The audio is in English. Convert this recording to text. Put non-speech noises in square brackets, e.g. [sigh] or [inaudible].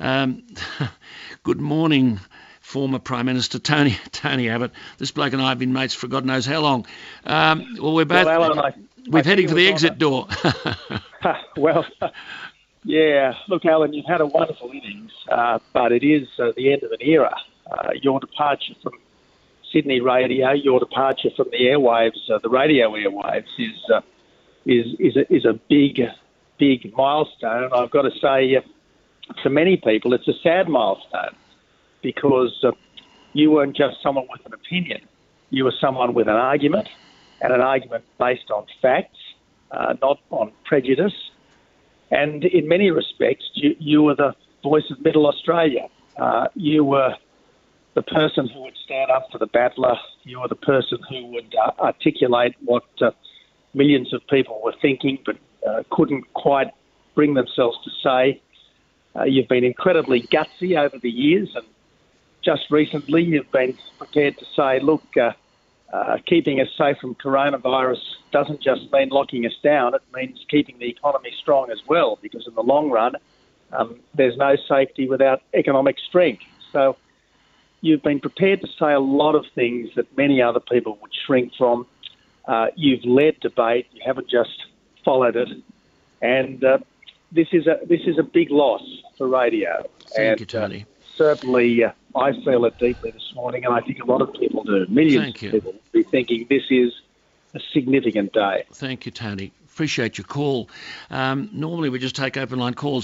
Um, [laughs] good morning, former Prime Minister Tony [laughs] Tony Abbott. This bloke and I have been mates for God knows how long. Um, well, we're both. Well, Alan, I, we're I heading for the exit door. [laughs] well, yeah. Look, Alan, you've had a wonderful innings, uh, but it is uh, the end of an era. Uh, your departure from Sydney radio, your departure from the airwaves, uh, the radio airwaves, is uh, is is a, is a big, big milestone. I've got to say, uh, to many people, it's a sad milestone because uh, you weren't just someone with an opinion; you were someone with an argument, and an argument based on facts, uh, not on prejudice. And in many respects, you, you were the voice of Middle Australia. Uh, you were the person who would stand up for the battler. You were the person who would uh, articulate what uh, millions of people were thinking but uh, couldn't quite bring themselves to say. Uh, you've been incredibly gutsy over the years, and just recently you've been prepared to say, look, uh, uh, keeping us safe from coronavirus doesn't just mean locking us down, it means keeping the economy strong as well, because in the long run, um, there's no safety without economic strength. So you've been prepared to say a lot of things that many other people would shrink from. Uh, you've led debate. You haven't just followed it, and uh, this is a this is a big loss for radio. Thank and, you, Tony. Uh, certainly, uh, I feel it deeply this morning, and I think a lot of people do. Millions Thank of you. people will be thinking this is a significant day. Thank you, Tony. Appreciate your call. Um, normally we just take open line calls.